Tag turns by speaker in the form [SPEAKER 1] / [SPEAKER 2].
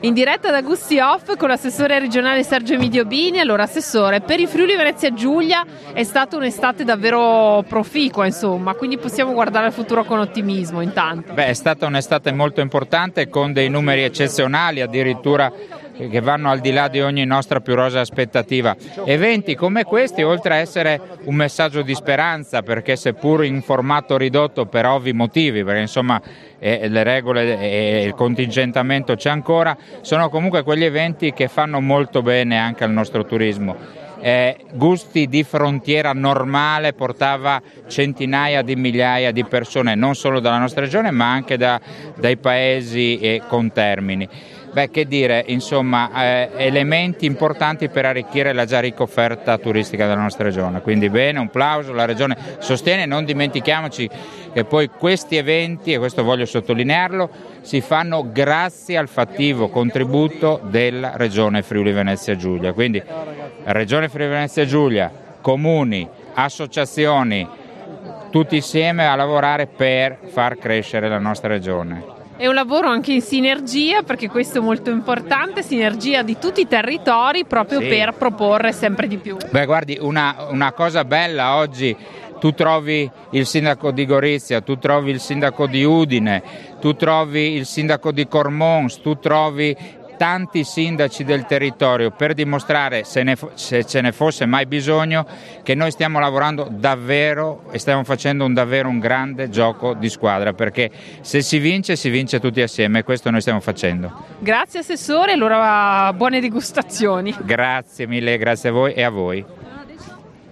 [SPEAKER 1] in diretta da Gusti Off con l'assessore regionale Sergio Emidio Bini. Allora, assessore, per i Friuli Venezia Giulia è stata un'estate davvero proficua, insomma, quindi possiamo guardare al futuro con ottimismo intanto.
[SPEAKER 2] Beh, è stata un'estate molto importante con dei numeri eccezionali, addirittura che vanno al di là di ogni nostra più rosa aspettativa. Eventi come questi, oltre a essere un messaggio di speranza, perché seppur in formato ridotto per ovvi motivi, perché insomma eh, le regole e il contingentamento c'è ancora, sono comunque quegli eventi che fanno molto bene anche al nostro turismo. Eh, gusti di frontiera normale portava centinaia di migliaia di persone non solo dalla nostra regione ma anche da, dai paesi eh, contermini. Beh, che dire, insomma, eh, elementi importanti per arricchire la già ricca offerta turistica della nostra regione. Quindi bene, un plauso, la regione sostiene, non dimentichiamoci che poi questi eventi, e questo voglio sottolinearlo, si fanno grazie al fattivo contributo della regione Friuli Venezia Giulia. Quindi regione Friuli Venezia Giulia, comuni, associazioni, tutti insieme a lavorare per far crescere la nostra regione.
[SPEAKER 1] È un lavoro anche in sinergia, perché questo è molto importante, sinergia di tutti i territori proprio sì. per proporre sempre di più.
[SPEAKER 2] Beh, guardi, una, una cosa bella oggi tu trovi il sindaco di Gorizia, tu trovi il sindaco di Udine, tu trovi il sindaco di Cormons, tu trovi tanti sindaci del territorio per dimostrare, se, ne, se, ce ne fosse mai bisogno, che noi stiamo lavorando davvero e stiamo facendo un, davvero un grande gioco di squadra, perché se si vince, si vince tutti assieme e questo noi stiamo facendo.
[SPEAKER 1] Grazie Assessore, allora buone degustazioni.
[SPEAKER 2] Grazie mille, grazie a voi e a voi.